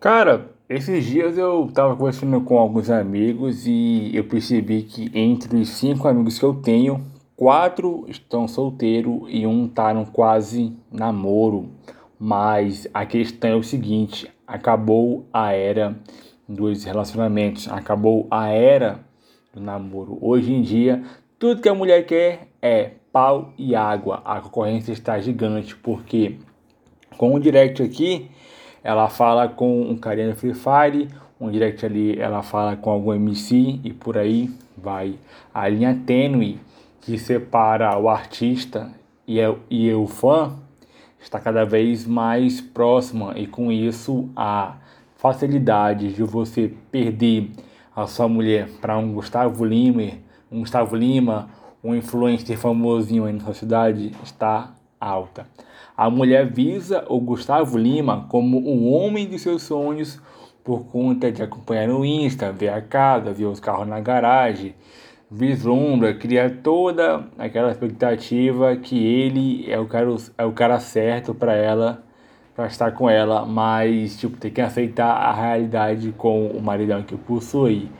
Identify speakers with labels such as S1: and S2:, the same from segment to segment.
S1: Cara, esses dias eu tava conversando com alguns amigos e eu percebi que entre os cinco amigos que eu tenho, quatro estão solteiros e um tá no quase namoro. Mas a questão é o seguinte: acabou a era dos relacionamentos, acabou a era do namoro. Hoje em dia, tudo que a mulher quer é pau e água. A concorrência está gigante porque com o direct aqui ela fala com um carinha no Free Fire, um direct ali ela fala com algum MC e por aí vai. A linha tênue que separa o artista e, é, e o fã está cada vez mais próxima e com isso a facilidade de você perder a sua mulher para um Gustavo Lima, um Gustavo Lima, um influencer famosinho aí na sua cidade está alta. A mulher visa o Gustavo Lima como o homem de seus sonhos por conta de acompanhar no Insta, ver a casa, ver os carros na garagem, vislumbra, cria toda aquela expectativa que ele é o cara, é o cara certo para ela, para estar com ela, mas tipo, tem que aceitar a realidade com o maridão que possui.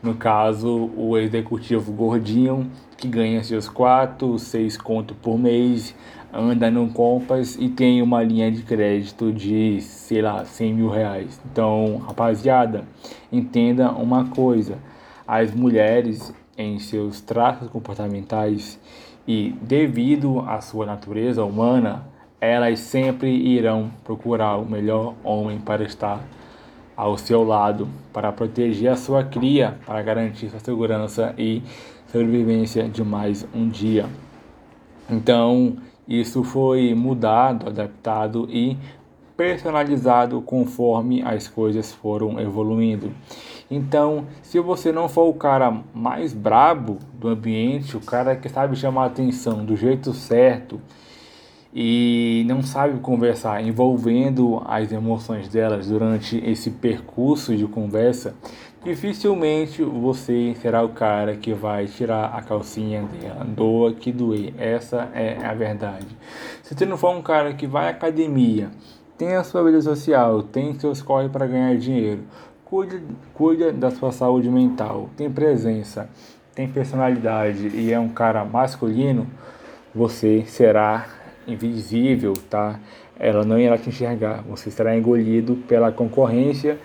S1: No caso, o executivo gordinho que ganha seus 4, 6 contos por mês, anda no Compass e tem uma linha de crédito de, sei lá, 100 mil reais. Então, rapaziada, entenda uma coisa: as mulheres, em seus traços comportamentais e devido à sua natureza humana, elas sempre irão procurar o melhor homem para estar ao seu lado, para proteger a sua cria, para garantir sua segurança e sobrevivência de mais um dia. Então, isso foi mudado, adaptado e personalizado conforme as coisas foram evoluindo. Então, se você não for o cara mais brabo do ambiente, o cara que sabe chamar a atenção do jeito certo e não sabe conversar envolvendo as emoções delas durante esse percurso de conversa, dificilmente você será o cara que vai tirar a calcinha dela, doa que doer. Essa é a verdade. Se você não for um cara que vai à academia, tem a sua vida social, tem seus corre para ganhar dinheiro, cuida, cuida da sua saúde mental, tem presença, tem personalidade e é um cara masculino, você será invisível, tá? Ela não irá te enxergar, você será engolido pela concorrência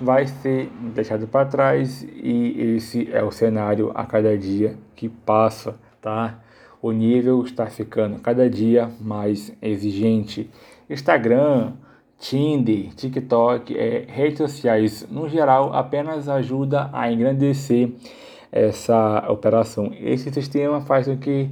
S1: vai ser deixado para trás e esse é o cenário a cada dia que passa, tá? O nível está ficando cada dia mais exigente. Instagram, Tinder, TikTok, é, redes sociais no geral apenas ajuda a engrandecer essa operação. Esse sistema faz com que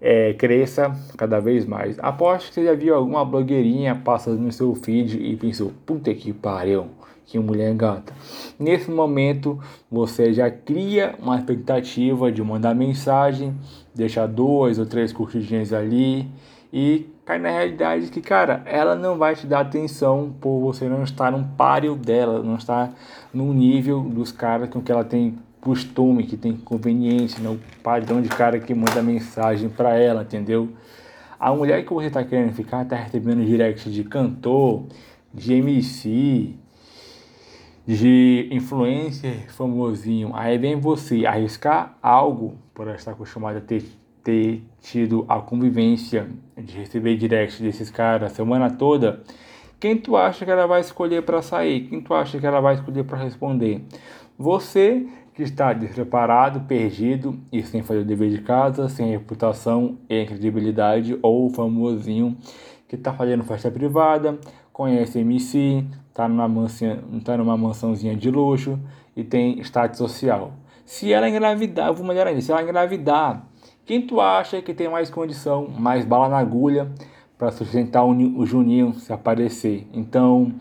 S1: é, cresça cada vez mais. Aposto que você já viu alguma blogueirinha passando no seu feed e pensou, puta que pariu, que mulher gata. Nesse momento, você já cria uma expectativa de mandar mensagem, deixar dois ou três curtidinhas ali e cai na realidade que, cara, ela não vai te dar atenção por você não estar no páreo dela, não estar no nível dos caras com que ela tem costume, que tem conveniência, no padrão de cara que manda mensagem para ela, entendeu? A mulher que você está querendo ficar está recebendo direct de cantor, de MC, de influencer famosinho, aí vem você arriscar algo por estar acostumado a ter, ter tido a convivência de receber direct desses caras a semana toda, quem tu acha que ela vai escolher para sair? Quem tu acha que ela vai escolher para responder? Você que está despreparado, perdido e sem fazer o dever de casa, sem reputação e credibilidade, ou o famosinho que está fazendo festa privada, conhece MC, está numa, tá numa mansãozinha de luxo e tem status social. Se ela engravidar, eu vou melhorar ainda, se ela engravidar, quem tu acha que tem mais condição, mais bala na agulha para sustentar o Juninho se aparecer? Então,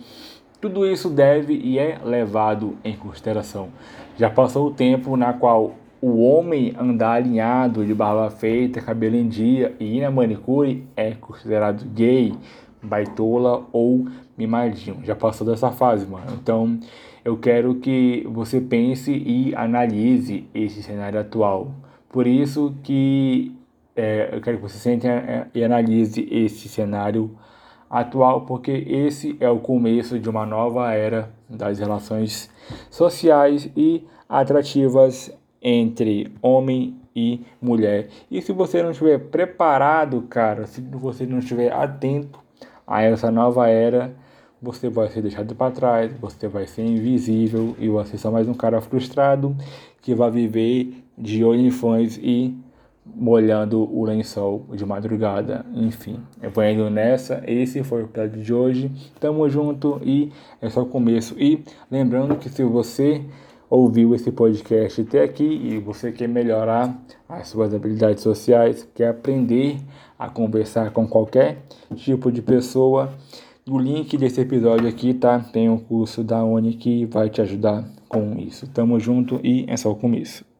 S1: tudo isso deve e é levado em consideração. Já passou o tempo na qual o homem andar alinhado, de barba feita, cabelo em dia e ir na manicure é considerado gay, baitola ou mimadinho. Já passou dessa fase, mano. Então, eu quero que você pense e analise esse cenário atual. Por isso que é, eu quero que você sente e analise esse cenário atual, porque esse é o começo de uma nova era das relações sociais e atrativas entre homem e mulher. E se você não estiver preparado, cara, se você não estiver atento a essa nova era, você vai ser deixado para trás, você vai ser invisível e você é só mais um cara frustrado que vai viver de OnlyFans e molhando o lençol de madrugada, enfim. Eu vou indo nessa, esse foi o episódio de hoje. Tamo junto e é só o começo. E lembrando que se você ouviu esse podcast até aqui e você quer melhorar as suas habilidades sociais, quer aprender a conversar com qualquer tipo de pessoa, o link desse episódio aqui, tá? Tem um curso da Uni que vai te ajudar com isso. Tamo junto e é só o começo.